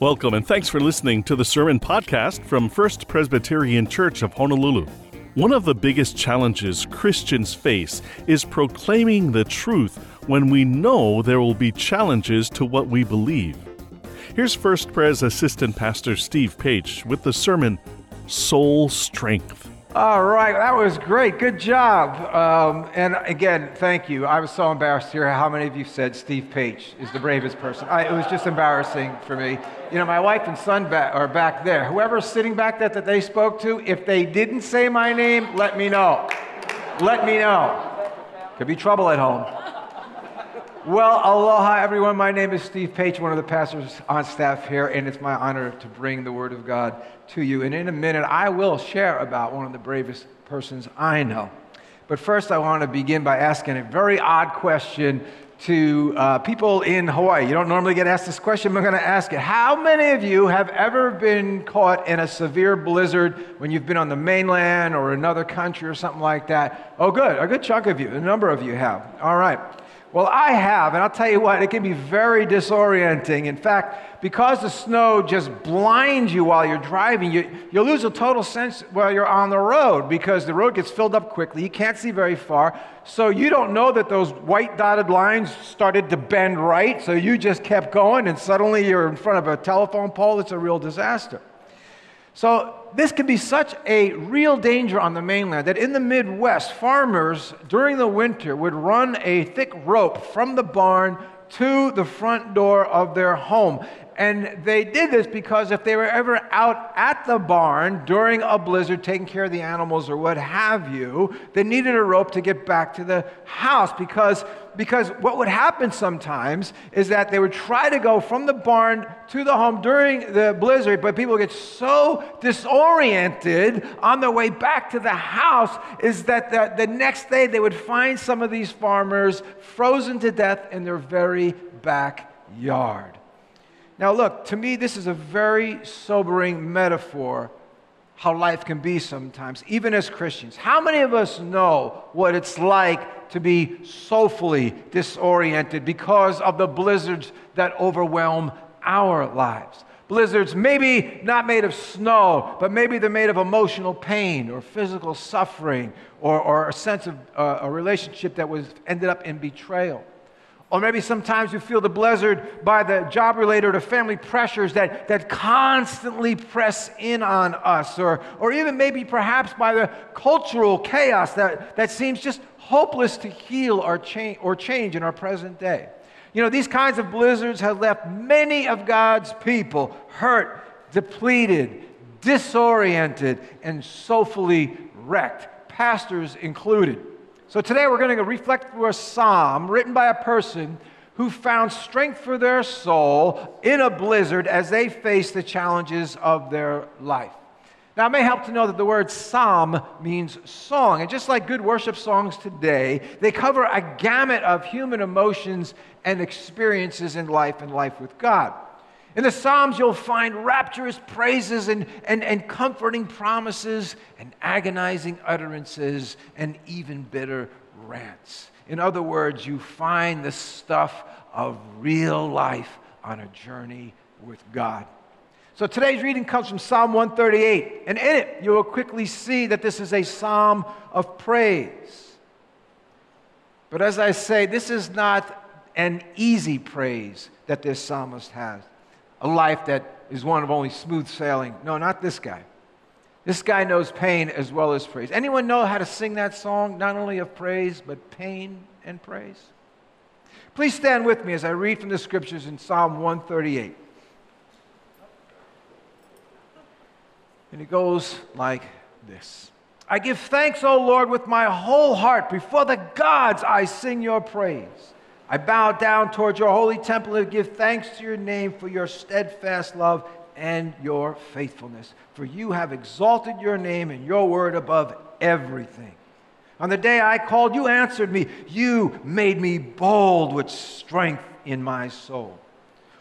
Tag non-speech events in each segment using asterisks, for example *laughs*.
Welcome and thanks for listening to the Sermon Podcast from First Presbyterian Church of Honolulu. One of the biggest challenges Christians face is proclaiming the truth when we know there will be challenges to what we believe. Here's First Pres Assistant Pastor Steve Page with the sermon Soul Strength. All right, that was great. Good job. Um, and again, thank you. I was so embarrassed to hear how many of you said Steve Page is the bravest person. I, it was just embarrassing for me. You know, my wife and son are back there. Whoever's sitting back there that they spoke to, if they didn't say my name, let me know. Let me know. Could be trouble at home. Well, aloha, everyone. My name is Steve Page, one of the pastors on staff here, and it's my honor to bring the Word of God to you. And in a minute, I will share about one of the bravest persons I know. But first, I want to begin by asking a very odd question to uh, people in Hawaii. You don't normally get asked this question, but I'm going to ask it. How many of you have ever been caught in a severe blizzard when you've been on the mainland or another country or something like that? Oh, good. A good chunk of you. A number of you have. All right. Well, I have, and I'll tell you what, it can be very disorienting. In fact, because the snow just blinds you while you're driving, you, you lose a total sense while you're on the road because the road gets filled up quickly. You can't see very far. So you don't know that those white dotted lines started to bend right. So you just kept going, and suddenly you're in front of a telephone pole. It's a real disaster. So, this can be such a real danger on the mainland that in the Midwest, farmers during the winter would run a thick rope from the barn to the front door of their home. And they did this because if they were ever out at the barn during a blizzard taking care of the animals or what have you, they needed a rope to get back to the house because, because what would happen sometimes is that they would try to go from the barn to the home during the blizzard, but people get so disoriented on their way back to the house is that the, the next day they would find some of these farmers frozen to death in their very backyard. Now, look, to me, this is a very sobering metaphor how life can be sometimes, even as Christians. How many of us know what it's like to be soulfully disoriented because of the blizzards that overwhelm our lives? Blizzards, maybe not made of snow, but maybe they're made of emotional pain or physical suffering or, or a sense of uh, a relationship that was ended up in betrayal. Or maybe sometimes we feel the blizzard by the job related or family pressures that, that constantly press in on us. Or, or even maybe perhaps by the cultural chaos that, that seems just hopeless to heal or, change or change in our present day. You know, these kinds of blizzards have left many of God's people hurt, depleted, disoriented, and soulfully wrecked, pastors included. So today we're going to reflect through a psalm written by a person who found strength for their soul in a blizzard as they faced the challenges of their life. Now, it may help to know that the word psalm means song. And just like good worship songs today, they cover a gamut of human emotions and experiences in life and life with God. In the Psalms, you'll find rapturous praises and, and, and comforting promises and agonizing utterances and even bitter rants. In other words, you find the stuff of real life on a journey with God. So today's reading comes from Psalm 138, and in it you will quickly see that this is a psalm of praise. But as I say, this is not an easy praise that this psalmist has a life that is one of only smooth sailing. No, not this guy. This guy knows pain as well as praise. Anyone know how to sing that song, not only of praise, but pain and praise? Please stand with me as I read from the scriptures in Psalm 138. And it goes like this I give thanks, O Lord, with my whole heart. Before the gods, I sing your praise. I bow down towards your holy temple and give thanks to your name for your steadfast love and your faithfulness. For you have exalted your name and your word above everything. On the day I called, you answered me. You made me bold with strength in my soul.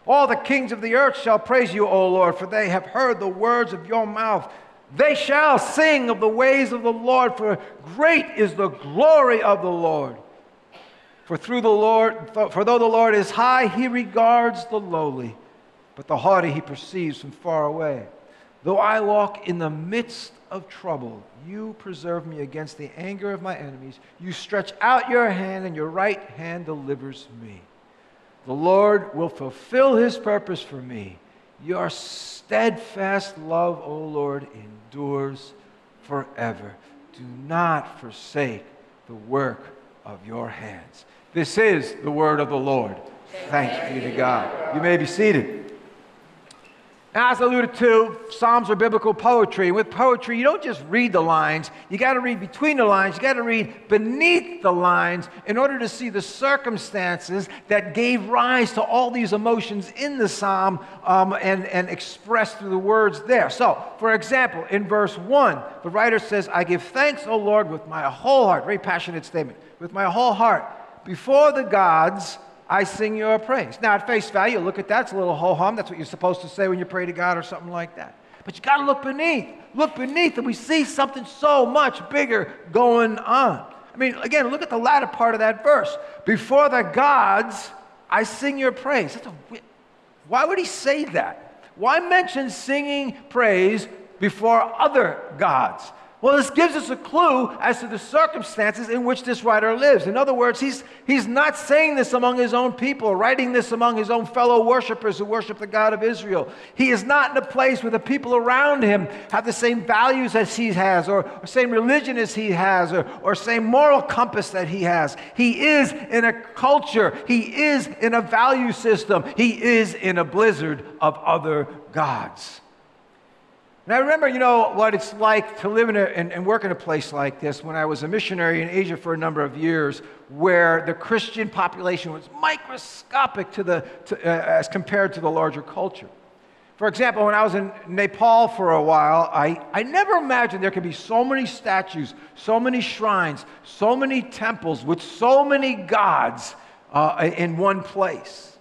All the kings of the earth shall praise you, O Lord, for they have heard the words of your mouth. They shall sing of the ways of the Lord, for great is the glory of the Lord. For through the Lord, for though the Lord is high, he regards the lowly, but the haughty he perceives from far away. Though I walk in the midst of trouble, you preserve me against the anger of my enemies. You stretch out your hand, and your right hand delivers me. The Lord will fulfill his purpose for me. Your steadfast love, O Lord, endures forever. Do not forsake the work of your hands. This is the word of the Lord. Thanks be to God. You may be seated. Now, As I alluded to, Psalms are biblical poetry. With poetry, you don't just read the lines, you got to read between the lines, you got to read beneath the lines in order to see the circumstances that gave rise to all these emotions in the psalm um, and, and expressed through the words there. So, for example, in verse 1, the writer says, I give thanks, O Lord, with my whole heart. Very passionate statement. With my whole heart. Before the gods, I sing your praise. Now, at face value, look at that. It's a little ho hum. That's what you're supposed to say when you pray to God or something like that. But you got to look beneath. Look beneath, and we see something so much bigger going on. I mean, again, look at the latter part of that verse. Before the gods, I sing your praise. Why would he say that? Why mention singing praise before other gods? Well, this gives us a clue as to the circumstances in which this writer lives. In other words, he's, he's not saying this among his own people, writing this among his own fellow worshipers who worship the God of Israel. He is not in a place where the people around him have the same values as he has, or, or same religion as he has, or, or same moral compass that he has. He is in a culture, he is in a value system, he is in a blizzard of other gods. And I remember, you know, what it's like to live in a, and, and, work in a place like this when I was a missionary in Asia for a number of years, where the Christian population was microscopic to the, to, uh, as compared to the larger culture. For example, when I was in Nepal for a while, I, I never imagined there could be so many statues, so many shrines, so many temples with so many gods uh, in one place.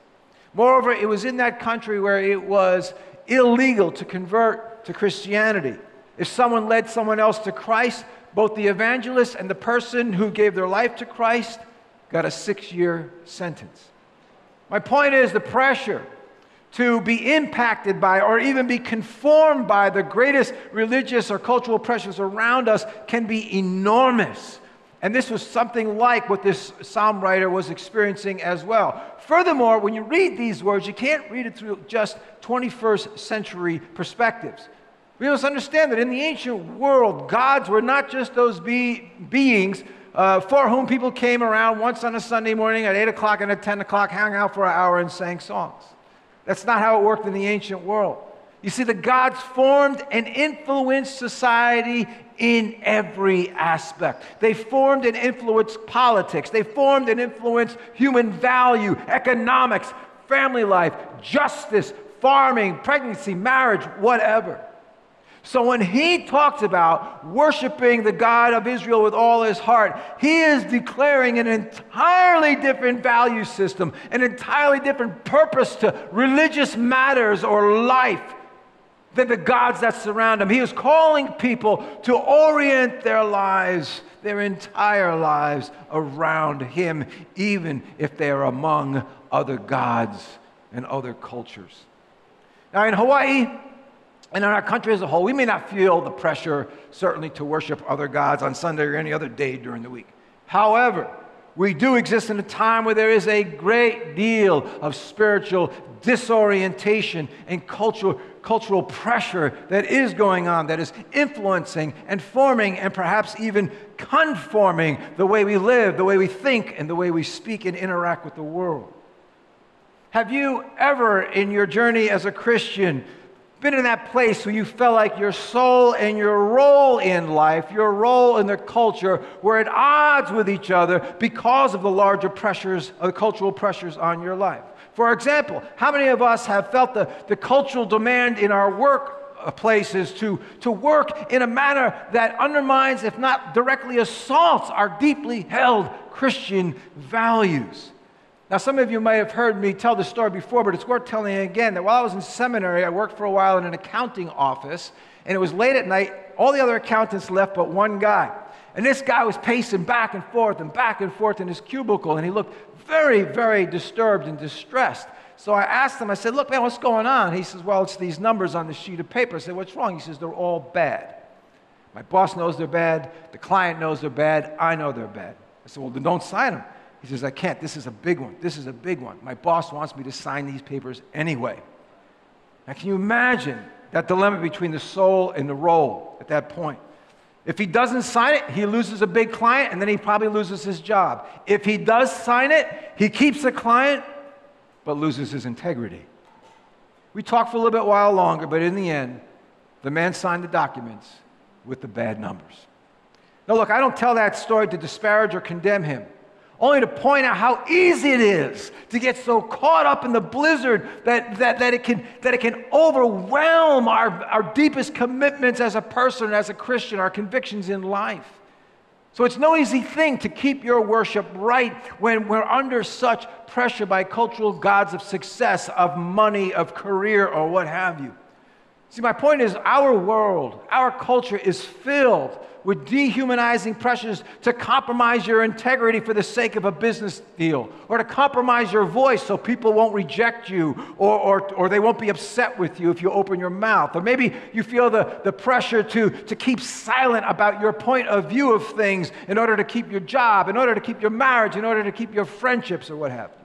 Moreover, it was in that country where it was illegal to convert to Christianity. If someone led someone else to Christ, both the evangelist and the person who gave their life to Christ got a six year sentence. My point is the pressure to be impacted by or even be conformed by the greatest religious or cultural pressures around us can be enormous. And this was something like what this psalm writer was experiencing as well. Furthermore, when you read these words, you can't read it through just 21st century perspectives. We must understand that in the ancient world, gods were not just those be- beings uh, for whom people came around once on a Sunday morning at 8 o'clock and at 10 o'clock, hung out for an hour and sang songs. That's not how it worked in the ancient world. You see, the gods formed and influenced society in every aspect. They formed and influenced politics. They formed and influenced human value, economics, family life, justice, farming, pregnancy, marriage, whatever. So when he talks about worshiping the God of Israel with all his heart, he is declaring an entirely different value system, an entirely different purpose to religious matters or life than the gods that surround him. He is calling people to orient their lives, their entire lives, around him, even if they are among other gods and other cultures. Now, in Hawaii, and in our country as a whole, we may not feel the pressure, certainly, to worship other gods on Sunday or any other day during the week. However, we do exist in a time where there is a great deal of spiritual disorientation and cultural, cultural pressure that is going on, that is influencing and forming and perhaps even conforming the way we live, the way we think, and the way we speak and interact with the world. Have you ever, in your journey as a Christian, been in that place where you felt like your soul and your role in life, your role in the culture, were at odds with each other because of the larger pressures, uh, the cultural pressures on your life. For example, how many of us have felt the, the cultural demand in our work uh, places to, to work in a manner that undermines, if not directly assaults, our deeply held Christian values? Now, some of you may have heard me tell this story before, but it's worth telling again that while I was in seminary, I worked for a while in an accounting office, and it was late at night. All the other accountants left but one guy. And this guy was pacing back and forth and back and forth in his cubicle, and he looked very, very disturbed and distressed. So I asked him, I said, Look, man, what's going on? He says, Well, it's these numbers on the sheet of paper. I said, What's wrong? He says, They're all bad. My boss knows they're bad. The client knows they're bad. I know they're bad. I said, Well, then don't sign them. He says, I can't. This is a big one. This is a big one. My boss wants me to sign these papers anyway. Now, can you imagine that dilemma between the soul and the role at that point? If he doesn't sign it, he loses a big client and then he probably loses his job. If he does sign it, he keeps the client but loses his integrity. We talked for a little bit while longer, but in the end, the man signed the documents with the bad numbers. Now, look, I don't tell that story to disparage or condemn him, only to point out how easy it is to get so caught up in the blizzard that, that, that, it, can, that it can overwhelm our, our deepest commitments as a person, as a Christian, our convictions in life. So it's no easy thing to keep your worship right when we're under such pressure by cultural gods of success, of money, of career, or what have you. See, my point is our world, our culture is filled with dehumanizing pressures to compromise your integrity for the sake of a business deal, or to compromise your voice so people won't reject you, or, or, or they won't be upset with you if you open your mouth. Or maybe you feel the, the pressure to, to keep silent about your point of view of things in order to keep your job, in order to keep your marriage, in order to keep your friendships, or what have you.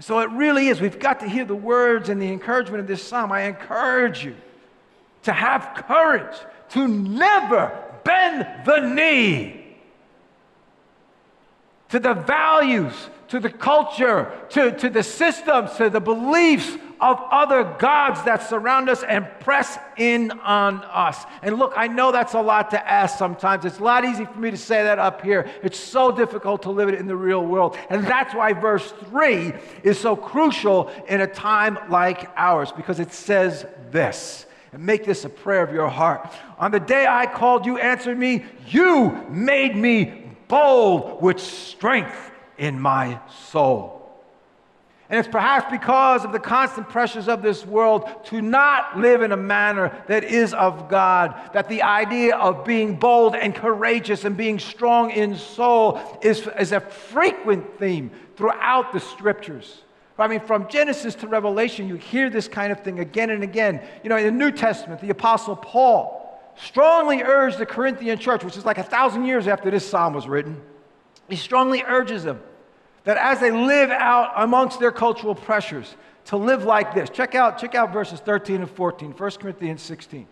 So it really is. We've got to hear the words and the encouragement of this psalm. I encourage you to have courage to never bend the knee to the values, to the culture, to, to the systems, to the beliefs of other gods that surround us and press in on us. And look, I know that's a lot to ask sometimes. It's a lot easy for me to say that up here. It's so difficult to live it in the real world. And that's why verse 3 is so crucial in a time like ours, because it says this and make this a prayer of your heart. On the day I called, you answered me. You made me bold with strength in my soul. And it's perhaps because of the constant pressures of this world to not live in a manner that is of God, that the idea of being bold and courageous and being strong in soul is, is a frequent theme throughout the scriptures. I mean, from Genesis to Revelation, you hear this kind of thing again and again. You know, in the New Testament, the Apostle Paul strongly urged the Corinthian church, which is like a thousand years after this psalm was written, he strongly urges them that as they live out amongst their cultural pressures, to live like this. Check out, check out verses 13 and 14, 1 Corinthians 16.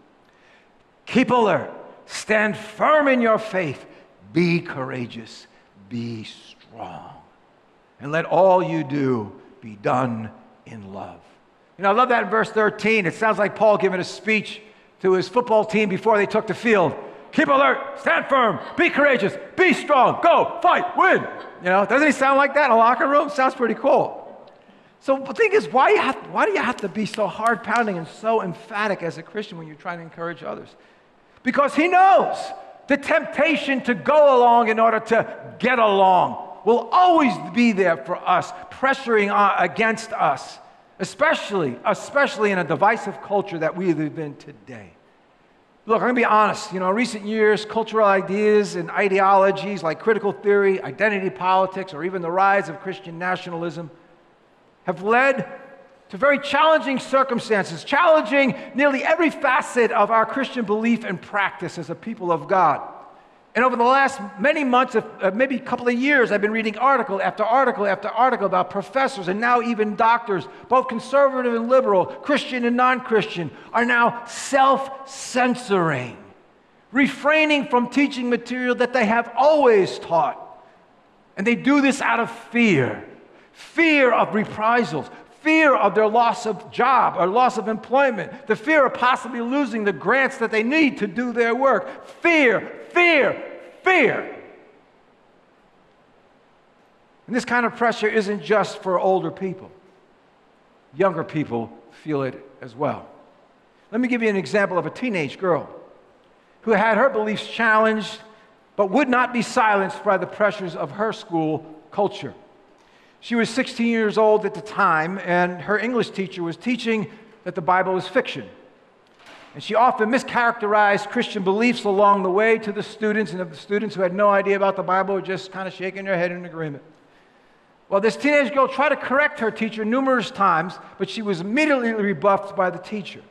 Keep alert, stand firm in your faith, be courageous, be strong, and let all you do be done in love. You know, I love that in verse 13. It sounds like Paul giving a speech to his football team before they took the field. Keep alert, stand firm, be courageous, be strong, go, fight, win. You know, doesn't he sound like that in a locker room? Sounds pretty cool. So the thing is, why, have, why do you have to be so hard pounding and so emphatic as a Christian when you're trying to encourage others? Because he knows the temptation to go along in order to get along will always be there for us, pressuring uh, against us, especially, especially in a divisive culture that we live in today. Look, I'm going to be honest. You know, in recent years, cultural ideas and ideologies like critical theory, identity politics, or even the rise of Christian nationalism have led to very challenging circumstances, challenging nearly every facet of our Christian belief and practice as a people of God. And over the last many months, uh, maybe a couple of years, I've been reading article after article after article about professors and now even doctors, both conservative and liberal, Christian and non Christian, are now self censoring, refraining from teaching material that they have always taught. And they do this out of fear. Fear of reprisals, fear of their loss of job or loss of employment, the fear of possibly losing the grants that they need to do their work, fear, fear, fear. And this kind of pressure isn't just for older people, younger people feel it as well. Let me give you an example of a teenage girl who had her beliefs challenged but would not be silenced by the pressures of her school culture. She was 16 years old at the time, and her English teacher was teaching that the Bible is fiction. And she often mischaracterized Christian beliefs along the way to the students, and the students who had no idea about the Bible were just kind of shaking their head in agreement. Well, this teenage girl tried to correct her teacher numerous times, but she was immediately rebuffed by the teacher.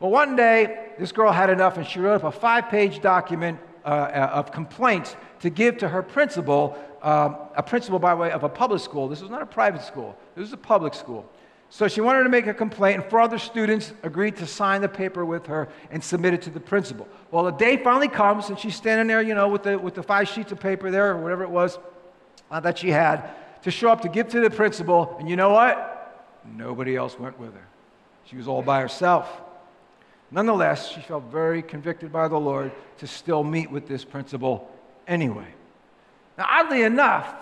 Well, one day, this girl had enough and she wrote up a five page document uh, uh, of complaints to give to her principal, um, a principal by way of a public school. This was not a private school, this was a public school. So she wanted to make a complaint, and four other students agreed to sign the paper with her and submit it to the principal. Well, the day finally comes, and she's standing there, you know, with the, with the five sheets of paper there, or whatever it was uh, that she had, to show up to give to the principal. And you know what? Nobody else went with her. She was all by herself. Nonetheless, she felt very convicted by the Lord to still meet with this principal anyway. Now, oddly enough,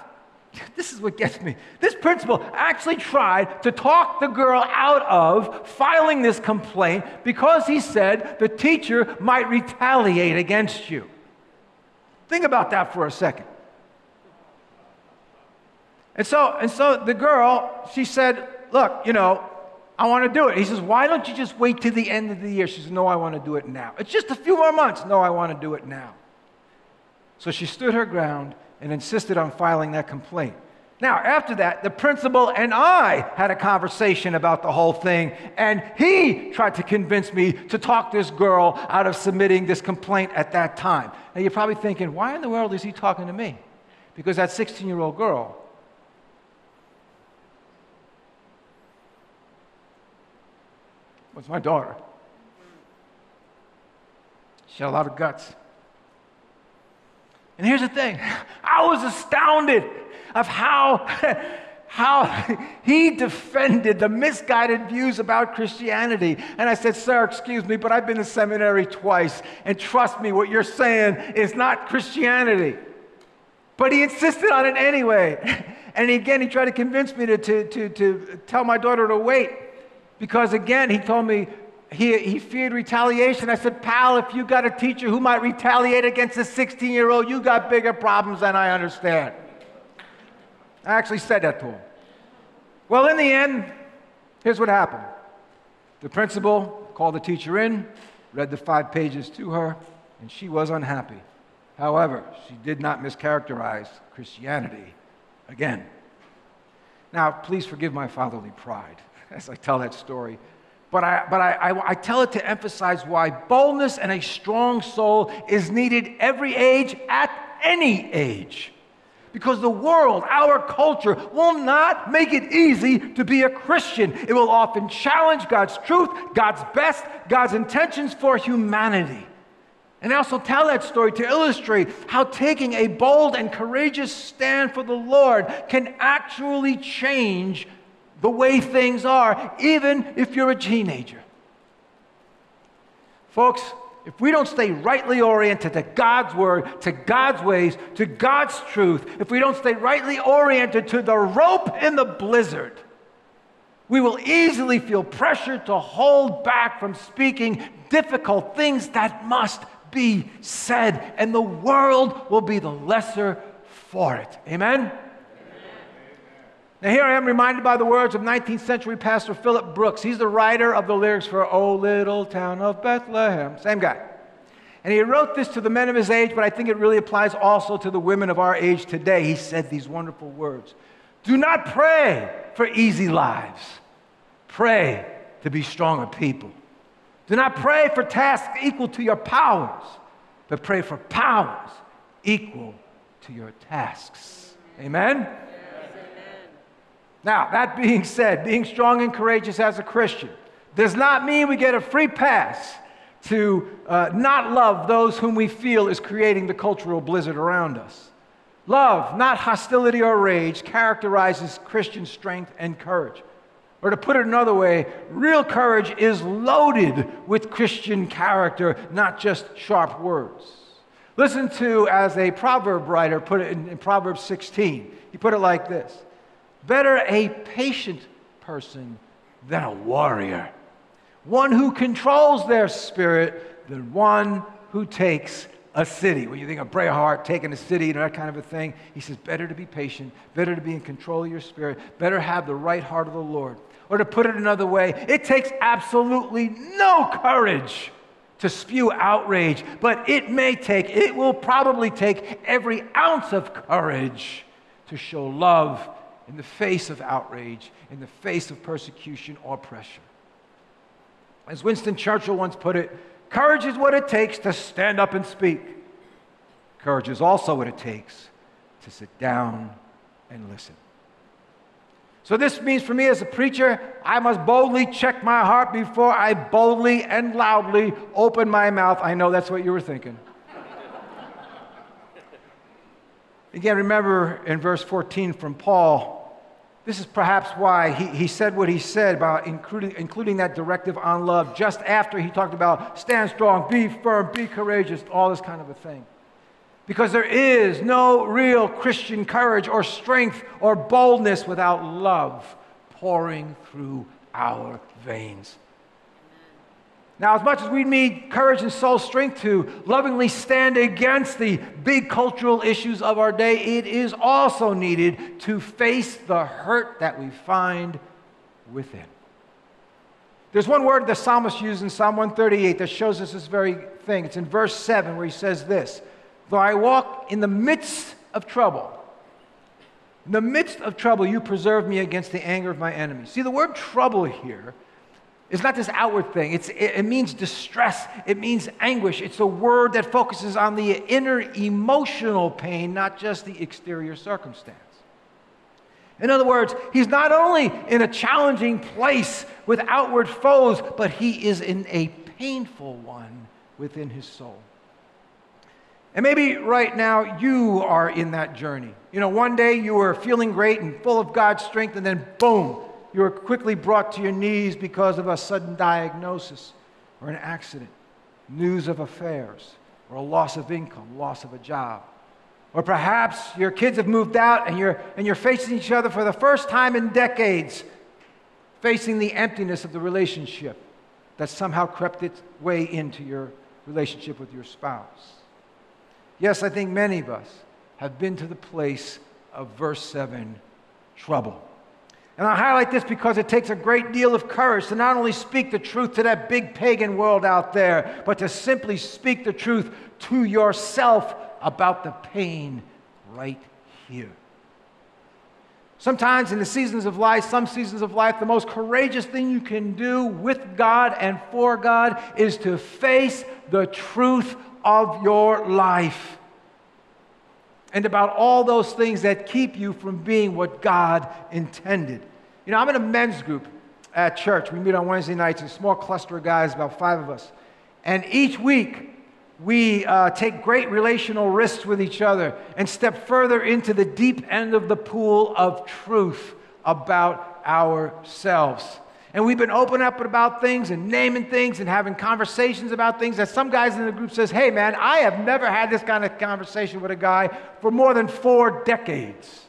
this is what gets me. This principal actually tried to talk the girl out of filing this complaint because he said the teacher might retaliate against you. Think about that for a second. And so, and so the girl, she said, Look, you know, I want to do it. He says, Why don't you just wait till the end of the year? She says, No, I want to do it now. It's just a few more months. No, I want to do it now. So she stood her ground and insisted on filing that complaint. Now, after that, the principal and I had a conversation about the whole thing, and he tried to convince me to talk this girl out of submitting this complaint at that time. Now, you're probably thinking, why in the world is he talking to me? Because that 16 year old girl was my daughter. She had a lot of guts. And here's the thing I was astounded of how, *laughs* how *laughs* he defended the misguided views about Christianity. And I said, Sir, excuse me, but I've been to seminary twice, and trust me, what you're saying is not Christianity. But he insisted on it anyway. *laughs* And again, he tried to convince me to, to, to, to tell my daughter to wait. Because again, he told me he, he feared retaliation. I said, Pal, if you got a teacher who might retaliate against a 16 year old, you got bigger problems than I understand. I actually said that to him. Well, in the end, here's what happened the principal called the teacher in, read the five pages to her, and she was unhappy. However, she did not mischaracterize Christianity again. Now, please forgive my fatherly pride *laughs* as I tell that story. But, I, but I, I, I, tell it to emphasize why boldness and a strong soul is needed every age at any age. Because the world, our culture, will not make it easy to be a Christian. It will often challenge God's truth, God's best, God's intentions for humanity. And I also tell that story to illustrate how taking a bold and courageous stand for the Lord can actually change the way things are, even if you're a teenager. Folks, if we don't stay rightly oriented to God's word, to God's ways, to God's truth, if we don't stay rightly oriented to the rope in the blizzard, we will easily feel pressure to hold back from speaking difficult things that must be said, and the world will be the lesser for it. Amen? Now, here I am reminded by the words of 19th century pastor Philip Brooks. He's the writer of the lyrics for O Little Town of Bethlehem. Same guy. And he wrote this to the men of his age, but I think it really applies also to the women of our age today. He said these wonderful words Do not pray for easy lives, pray to be stronger people. Do not pray for tasks equal to your powers, but pray for powers equal to your tasks. Amen? Now, that being said, being strong and courageous as a Christian does not mean we get a free pass to uh, not love those whom we feel is creating the cultural blizzard around us. Love, not hostility or rage, characterizes Christian strength and courage. Or to put it another way, real courage is loaded with Christian character, not just sharp words. Listen to, as a proverb writer put it in, in Proverbs 16, he put it like this Better a patient person than a warrior, one who controls their spirit than one who takes a city. When you think of Braveheart taking a city and that kind of a thing, he says, better to be patient, better to be in control of your spirit, better have the right heart of the Lord. Or to put it another way, it takes absolutely no courage to spew outrage, but it may take, it will probably take every ounce of courage to show love in the face of outrage, in the face of persecution or pressure. As Winston Churchill once put it, courage is what it takes to stand up and speak. Courage is also what it takes to sit down and listen. So, this means for me as a preacher, I must boldly check my heart before I boldly and loudly open my mouth. I know that's what you were thinking. Again, remember in verse 14 from Paul, this is perhaps why he, he said what he said about including, including that directive on love just after he talked about stand strong, be firm, be courageous, all this kind of a thing. Because there is no real Christian courage or strength or boldness without love pouring through our veins. Now, as much as we need courage and soul strength to lovingly stand against the big cultural issues of our day, it is also needed to face the hurt that we find within. There's one word the psalmist used in Psalm 138 that shows us this very thing. It's in verse 7 where he says this Though I walk in the midst of trouble, in the midst of trouble, you preserve me against the anger of my enemies. See, the word trouble here is not this outward thing, it's, it, it means distress, it means anguish. It's a word that focuses on the inner emotional pain, not just the exterior circumstance. In other words, he's not only in a challenging place with outward foes, but he is in a painful one within his soul. And maybe right now you are in that journey. You know, one day you were feeling great and full of God's strength, and then boom, you were quickly brought to your knees because of a sudden diagnosis or an accident, news of affairs, or a loss of income, loss of a job. Or perhaps your kids have moved out and you're, and you're facing each other for the first time in decades, facing the emptiness of the relationship that somehow crept its way into your relationship with your spouse. Yes, I think many of us have been to the place of verse 7 trouble. And I highlight this because it takes a great deal of courage to not only speak the truth to that big pagan world out there, but to simply speak the truth to yourself about the pain right here. Sometimes in the seasons of life, some seasons of life, the most courageous thing you can do with God and for God is to face the truth of your life and about all those things that keep you from being what God intended. You know, I'm in a men's group at church. We meet on Wednesday nights, a small cluster of guys, about five of us. And each week, we uh, take great relational risks with each other and step further into the deep end of the pool of truth about ourselves. And we've been open up about things and naming things and having conversations about things that some guys in the group says, "Hey man, I have never had this kind of conversation with a guy for more than 4 decades."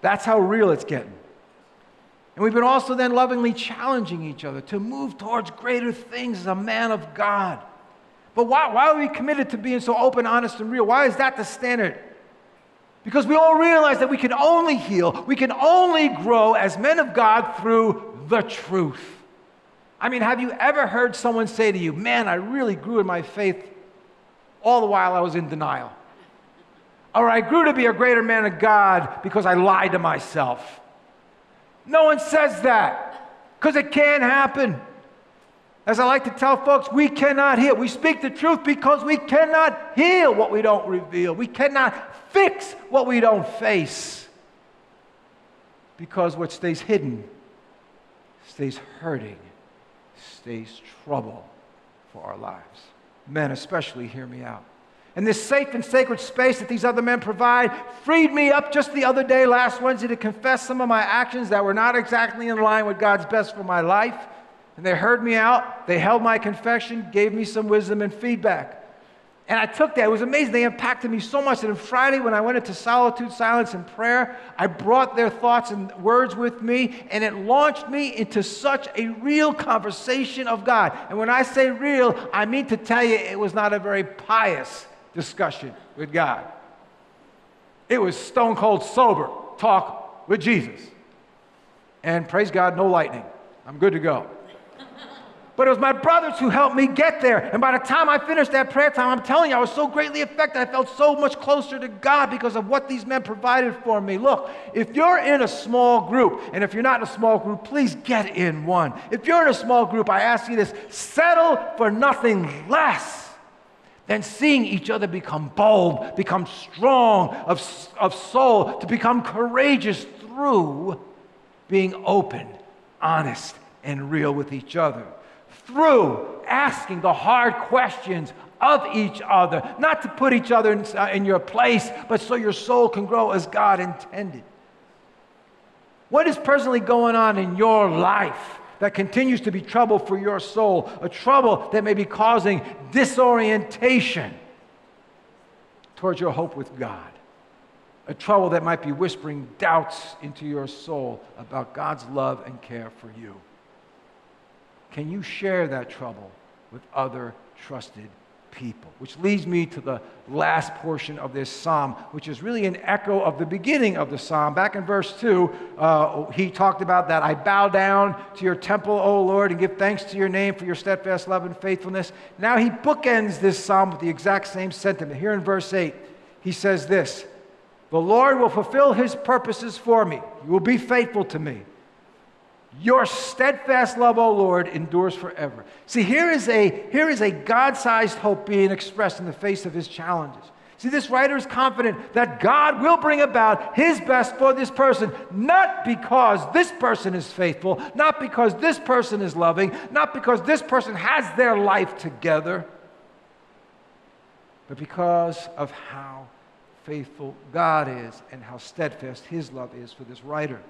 That's how real it's getting. And we've been also then lovingly challenging each other to move towards greater things as a man of God. But why, why are we committed to being so open, honest, and real? Why is that the standard? Because we all realize that we can only heal, we can only grow as men of God through the truth. I mean, have you ever heard someone say to you, Man, I really grew in my faith all the while I was in denial? Or I grew to be a greater man of God because I lied to myself. No one says that because it can't happen. As I like to tell folks, we cannot heal. We speak the truth because we cannot heal what we don't reveal. We cannot fix what we don't face. Because what stays hidden stays hurting, stays trouble for our lives. Men, especially, hear me out. And this safe and sacred space that these other men provide freed me up just the other day, last Wednesday, to confess some of my actions that were not exactly in line with God's best for my life. And they heard me out, they held my confession, gave me some wisdom and feedback. And I took that. It was amazing. They impacted me so much that on Friday, when I went into solitude, silence, and prayer, I brought their thoughts and words with me, and it launched me into such a real conversation of God. And when I say real, I mean to tell you it was not a very pious discussion with God. It was stone cold sober talk with Jesus. And praise God, no lightning. I'm good to go. But it was my brothers who helped me get there. And by the time I finished that prayer time, I'm telling you, I was so greatly affected. I felt so much closer to God because of what these men provided for me. Look, if you're in a small group, and if you're not in a small group, please get in one. If you're in a small group, I ask you this settle for nothing less than seeing each other become bold, become strong of, of soul, to become courageous through being open, honest, and real with each other through asking the hard questions of each other, not to put each other in, uh, in, your place, but so your soul can grow as God intended. What is presently going on in your life that continues to be trouble for your soul, a trouble that may be causing disorientation towards your hope with God? A trouble that might be whispering doubts into your soul about God's love and care for you. Can you share that trouble with other trusted people? Which leads me to the last portion of this psalm, which is really an echo of the beginning of the psalm. Back in verse 2, uh, he talked about that I bow down to your temple, O Lord, and give thanks to your name for your steadfast love and faithfulness. Now he bookends this psalm with the exact same sentiment. Here in verse 8, he says this The Lord will fulfill his purposes for me, he will be faithful to me. Your steadfast love, O Lord, endures forever. See, here is a, here is a God sized hope being expressed in the face of his challenges. See, this writer is confident that God will bring about his best for this person, not because this person is faithful, not because this person is loving, not because this person has their life together, but because of how faithful God is and how steadfast his love is for this writer.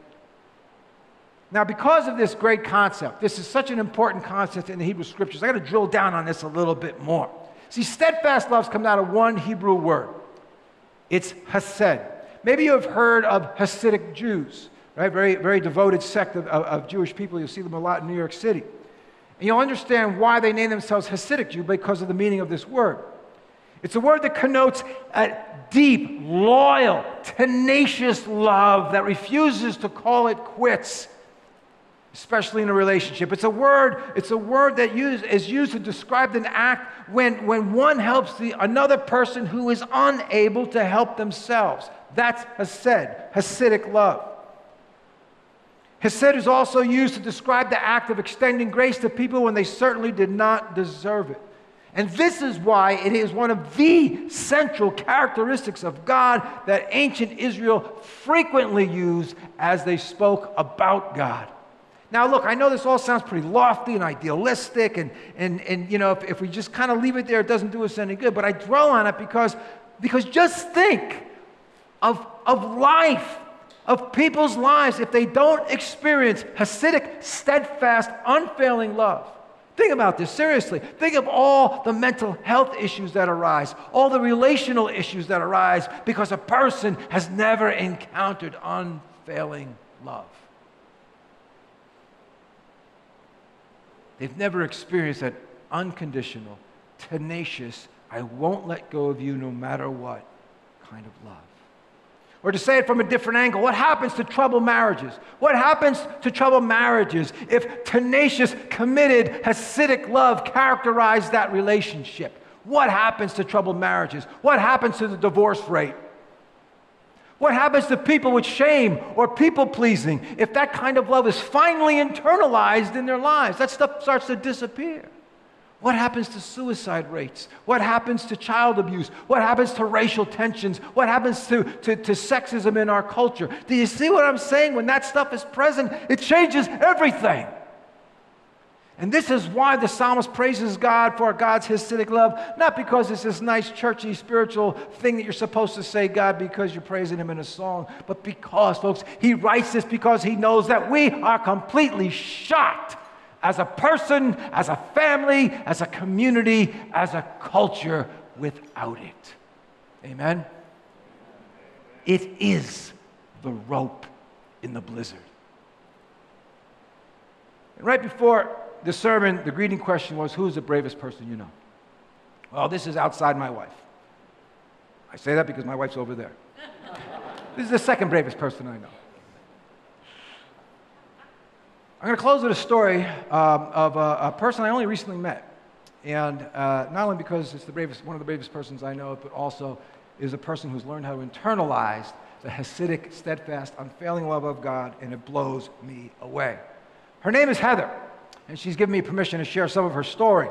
Now, because of this great concept, this is such an important concept in the Hebrew scriptures, I got to drill down on this a little bit more. See, steadfast love's come out of one Hebrew word it's Hesed. Maybe you have heard of Hasidic Jews, right? Very, very devoted sect of, of, of Jewish people. You'll see them a lot in New York City. And you'll understand why they name themselves Hasidic Jew because of the meaning of this word. It's a word that connotes a deep, loyal, tenacious love that refuses to call it quits especially in a relationship. It's a word, it's a word that use, is used to describe an act when, when one helps the, another person who is unable to help themselves. That's Hesed, Hasidic love. Hesed is also used to describe the act of extending grace to people when they certainly did not deserve it. And this is why it is one of the central characteristics of God that ancient Israel frequently used as they spoke about God. Now, look, I know this all sounds pretty lofty and idealistic, and, and, and you know, if, if we just kind of leave it there, it doesn't do us any good. But I dwell on it because, because just think of, of life, of people's lives, if they don't experience Hasidic, steadfast, unfailing love. Think about this seriously. Think of all the mental health issues that arise, all the relational issues that arise because a person has never encountered unfailing love. They've never experienced that unconditional, tenacious, I won't let go of you no matter what kind of love. Or to say it from a different angle, what happens to troubled marriages? What happens to troubled marriages if tenacious, committed, Hasidic love characterized that relationship? What happens to troubled marriages? What happens to the divorce rate? What happens to people with shame or people pleasing if that kind of love is finally internalized in their lives? That stuff starts to disappear. What happens to suicide rates? What happens to child abuse? What happens to racial tensions? What happens to, to, to sexism in our culture? Do you see what I'm saying? When that stuff is present, it changes everything. And this is why the psalmist praises God for God's Hasidic love, not because it's this nice, churchy, spiritual thing that you're supposed to say, God, because you're praising Him in a song, but because, folks, he writes this because he knows that we are completely shocked as a person, as a family, as a community, as a culture without it. Amen? It is the rope in the blizzard. And right before the sermon, the greeting question was, Who's the bravest person you know? Well, this is outside my wife. I say that because my wife's over there. this is the second bravest person I know. I'm going to close with a story um, of a, a, person I only recently met. And uh, not only because it's the bravest, one of the bravest persons I know, but also is a person who's learned how to internalize the Hasidic, steadfast, unfailing love of God, and it blows me away. Her name is Heather, and she's given me permission to share some of her story.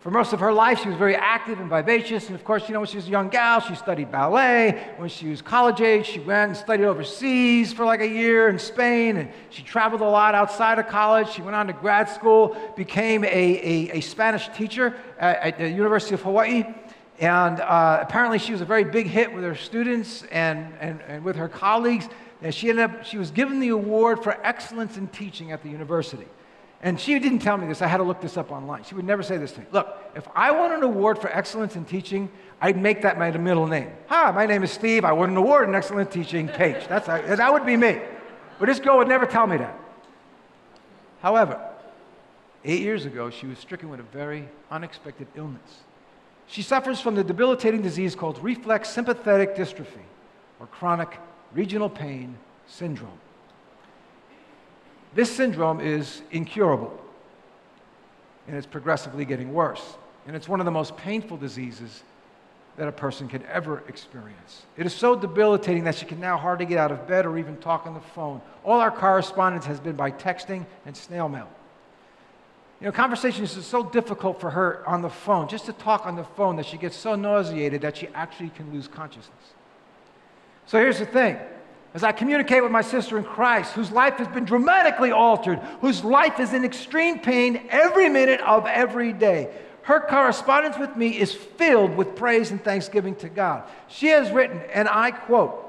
For most of her life, she was very active and vivacious. And of course, you know, when she was a young gal, she studied ballet. When she was college age, she went and studied overseas for like a year in Spain. And she traveled a lot outside of college. She went on to grad school, became a, a, a Spanish teacher at, at, the University of Hawaii. And uh, apparently, she was a very big hit with her students and, and, and with her colleagues. And she ended up, she was given the award for excellence in teaching at the university. And she didn't tell me this. I had to look this up online. She would never say this to me. Look, if I won an award for excellence in teaching, I'd make that my middle name. Hi, my name is Steve. I won an award in excellent teaching, Page. That's, that would be me. But this girl would never tell me that. However, eight years ago, she was stricken with a very unexpected illness. She suffers from the debilitating disease called reflex sympathetic dystrophy, or chronic regional pain syndrome. This syndrome is incurable, and it's progressively getting worse. And it's one of the most painful diseases that a person can ever experience. It is so debilitating that she can now hardly get out of bed or even talk on the phone. All our correspondence has been by texting and snail mail. You know, conversations is so difficult for her on the phone, just to talk on the phone, that she gets so nauseated that she actually can lose consciousness. So here's the thing as I communicate with my sister in Christ, whose life has been dramatically altered, whose life is in extreme pain every minute of every day. Her correspondence with me is filled with praise and thanksgiving to God. She has written, and I quote,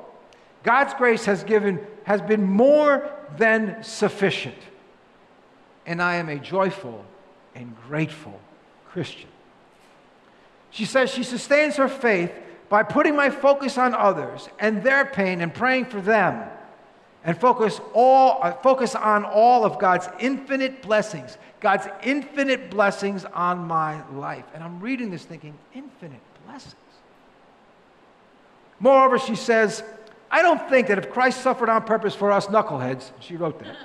God's grace has given has been more than sufficient. And I am a joyful and grateful Christian. She says she sustains her faith by putting my focus on others and their pain and praying for them and focus all uh, focus on all of God's infinite blessings God's infinite blessings on my life. And I'm reading this thinking infinite blessings. Moreover she says I don't think that if Christ suffered on purpose for us knuckleheads she wrote that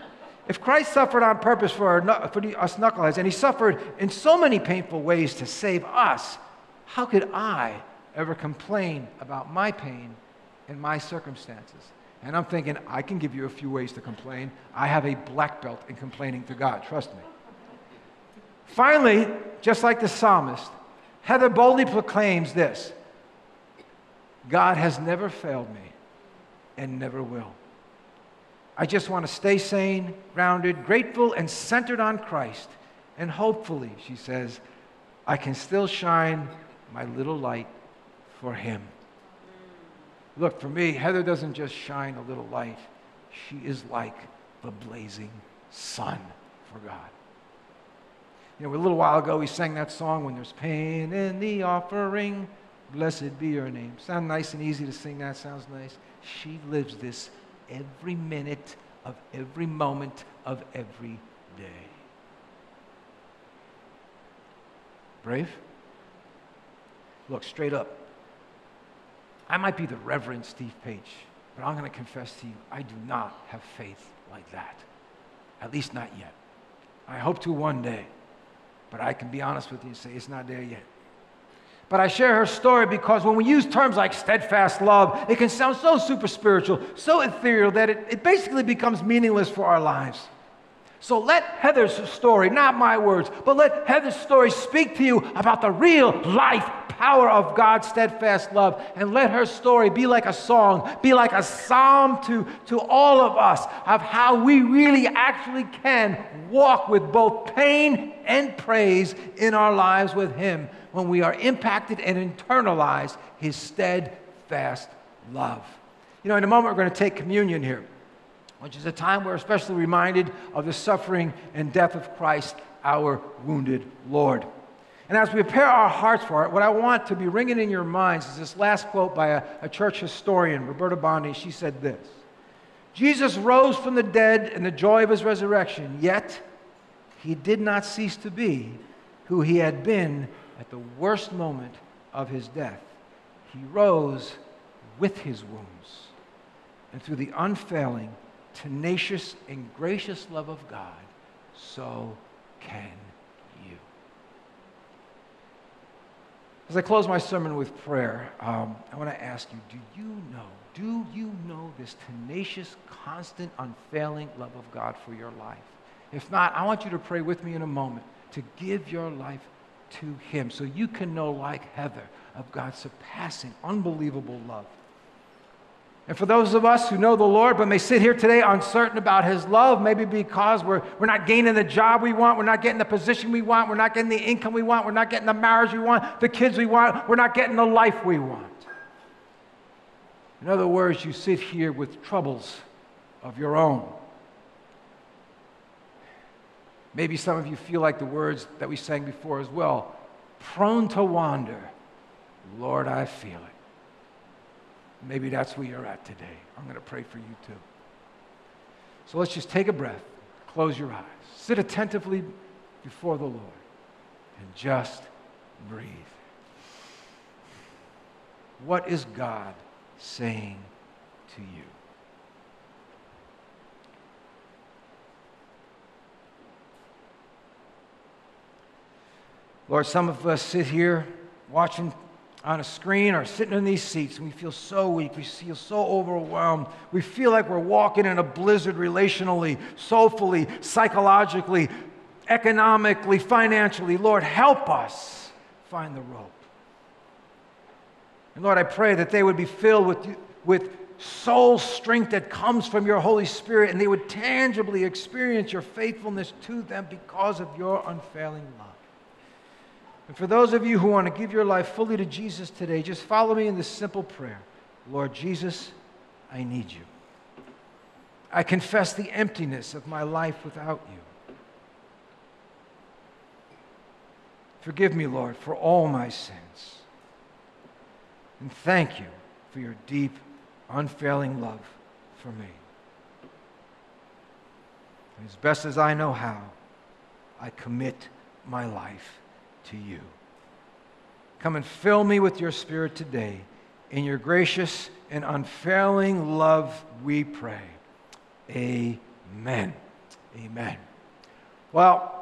if Christ suffered on purpose for, our, for us knuckleheads and he suffered in so many painful ways to save us how could I ever complain about my pain and my circumstances. And I'm thinking, I can give you a few ways to complain. I have a black belt in complaining to God, trust me. Finally, just like the psalmist, Heather boldly proclaims this God has never failed me and never will. I just want to stay sane, grounded, grateful, and centered on Christ. And hopefully, she says, I can still shine my little light for Him. Look, for me, Heather doesn't just shine a little light, she is like the blazing sun for God. You know, a little while ago, we sang that song, When There's Pain in the Offering, Blessed Be Your Name. Sound nice and easy to sing that? Sounds nice. She lives this every minute of every moment of every day. Brave? Look, straight up. I might be the Reverend Steve Page, but I'm going to confess to you, I do not have faith like that. At least not yet. I hope to one day, but I can be honest with you and say it's not there yet. But I share her story because when we use terms like steadfast love, it can sound so super spiritual, so ethereal that it, it basically becomes meaningless for our lives. So let Heather's story, not my words, but let Heather's story speak to you about the real life power of God's steadfast love. And let her story be like a song, be like a psalm to, to all of us of how we really actually can walk with both pain and praise in our lives with Him when we are impacted and internalize His steadfast love. You know, in a moment, we're going to take communion here which is a time we're especially reminded of the suffering and death of Christ, our wounded Lord. And as we prepare our hearts for it, what I want to be ringing in your minds is this last quote by a, a church historian, Roberta Bondi. She said this Jesus rose from the dead in the joy of his resurrection, yet he did not cease to be who he had been at the worst moment of his death. He rose with his wounds, and through the unfailing, tenacious, and gracious love of God, so can you. As I close my sermon with prayer, um, I want to ask you do you know, do you know this tenacious, constant, unfailing love of God for your life? If not, I want you to pray with me in a moment to give your life to Him so you can know, like Heather, of God's surpassing, unbelievable love. And for those of us who know the Lord but may sit here today uncertain about His love, maybe because we're, we're not gaining the job we want, we're not getting the position we want, we're not getting the income we want, we're not getting the marriage we want, the kids we want, we're not getting the life we want. In other words, you sit here with troubles of your own. Maybe some of you feel like the words that we sang before as well prone to wander. Lord, I feel it. Maybe that's where you're at today. I'm going to pray for you too. So let's just take a breath, close your eyes, sit attentively before the Lord, and just breathe. What is God saying to you? Lord, some of us sit here watching on a screen or sitting in these seats and we feel so weak. We feel so overwhelmed. We feel like we're walking in a blizzard relationally, soulfully, psychologically, economically, financially. Lord, help us find the rope. And Lord, I pray that they would be filled with, with soul strength that comes from your Holy Spirit and they would tangibly experience your faithfulness to them because of your unfailing love. And for those of you who want to give your life fully to Jesus today, just follow me in this simple prayer Lord Jesus, I need you. I confess the emptiness of my life without you. Forgive me, Lord, for all my sins. And thank you for your deep, unfailing love for me. And as best as I know how, I commit my life to you. Come and fill me with your Spirit today. In your gracious and unfailing love, we pray. Amen. Amen. Well,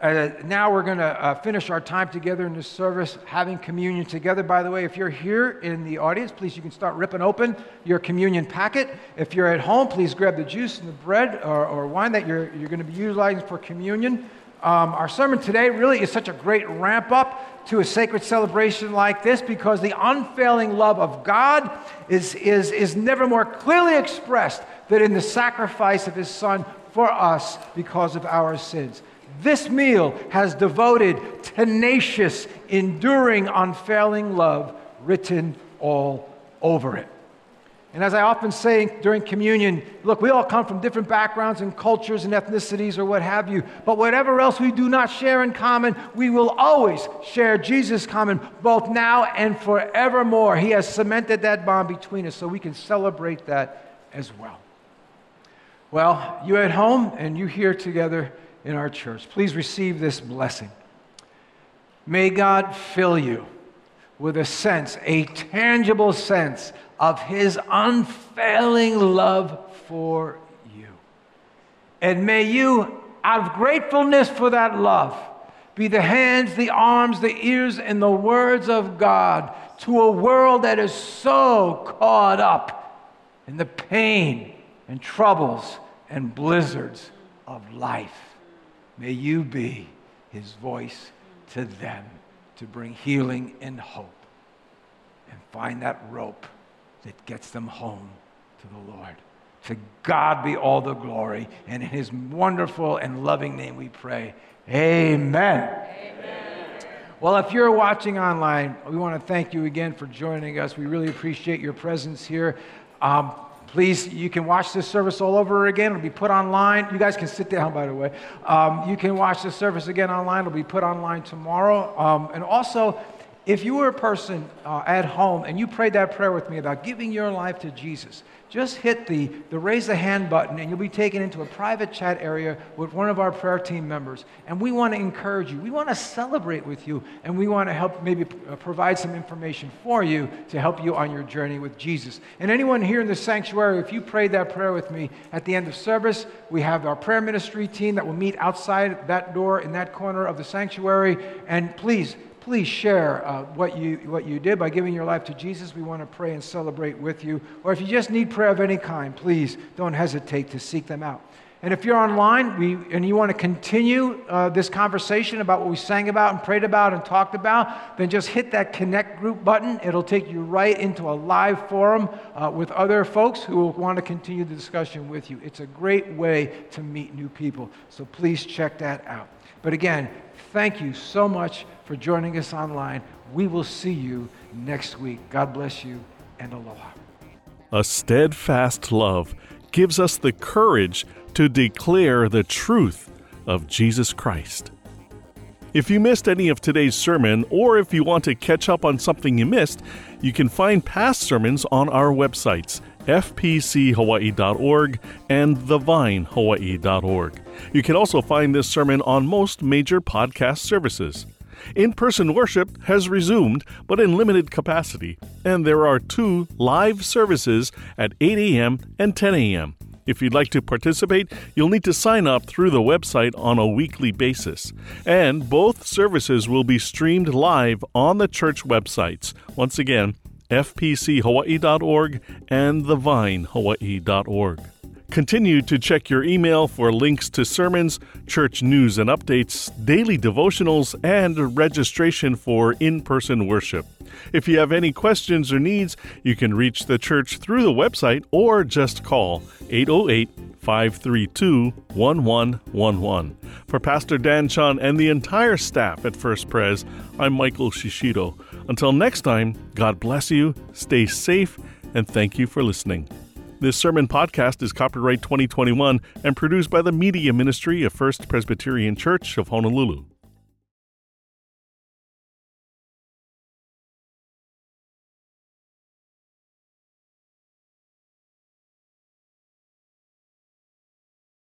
uh, now we're going to uh, finish our time together in this service, having communion together. By the way, if you're here in the audience, please you can start ripping open your communion packet. If you're at home, please grab the juice and the bread or, or wine that you're, you're going to be utilizing for communion. Um, our sermon today really is such a great ramp up to a sacred celebration like this because the unfailing love of God is, is, is never more clearly expressed than in the sacrifice of his Son for us because of our sins. This meal has devoted, tenacious, enduring, unfailing love written all over it. And as I often say during communion, look, we all come from different backgrounds and cultures and ethnicities or what have you. But whatever else we do not share in common, we will always share Jesus common, both now and forevermore. He has cemented that bond between us so we can celebrate that as well. Well, you at home and you here together in our church, please receive this blessing. May God fill you with a sense, a tangible sense of his unfailing love for you. And may you, out of gratefulness for that love, be the hands, the arms, the ears, and the words of God to a world that is so caught up in the pain and troubles and blizzards of life. May you be his voice to them to bring healing and hope and find that rope that gets them home to the Lord. To God be all the glory. And in his wonderful and loving name we pray. Amen. Amen. Well, if you're watching online, we want to thank you again for joining us. We really appreciate your presence here. Um, please, you can watch this service all over again. It'll be put online. You guys can sit down, by the way. Um, you can watch the service again online. It'll be put online tomorrow. Um, and also, if you were a person uh, at home and you prayed that prayer with me about giving your life to Jesus, just hit the, the raise the hand button and you'll be taken into a private chat area with one of our prayer team members. And we want to encourage you. We want to celebrate with you and we want to help maybe uh, provide some information for you to help you on your journey with Jesus. And anyone here in the sanctuary, if you prayed that prayer with me at the end of service, we have our prayer ministry team that will meet outside that door in that corner of the sanctuary. And please, please share uh, what, you, what you did by giving your life to Jesus. We want to pray and celebrate with you. Or if you just need prayer of any kind, please don't hesitate to seek them out. And if you're online we, and you want to continue uh, this conversation about what we sang about and prayed about and talked about, then just hit that connect group button. It'll take you right into a live forum uh, with other folks who will want to continue the discussion with you. It's a great way to meet new people. So please check that out. But again, thank you so much for joining us online. We will see you next week. God bless you and aloha. A steadfast love gives us the courage to declare the truth of Jesus Christ. If you missed any of today's sermon, or if you want to catch up on something you missed, you can find past sermons on our websites, fpchawaii.org and thevinehawaii.org. You can also find this sermon on most major podcast services. In person worship has resumed, but in limited capacity, and there are two live services at 8 a.m. and 10 a.m. If you'd like to participate, you'll need to sign up through the website on a weekly basis. And both services will be streamed live on the church websites. Once again, fpchawaii.org and thevinehawaii.org. Continue to check your email for links to sermons, church news and updates, daily devotionals, and registration for in person worship. If you have any questions or needs, you can reach the church through the website or just call 808 532 1111. For Pastor Dan Chun and the entire staff at First Pres, I'm Michael Shishido. Until next time, God bless you, stay safe, and thank you for listening. This sermon podcast is copyright 2021 and produced by the Media Ministry of First Presbyterian Church of Honolulu.